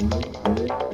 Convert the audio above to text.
Música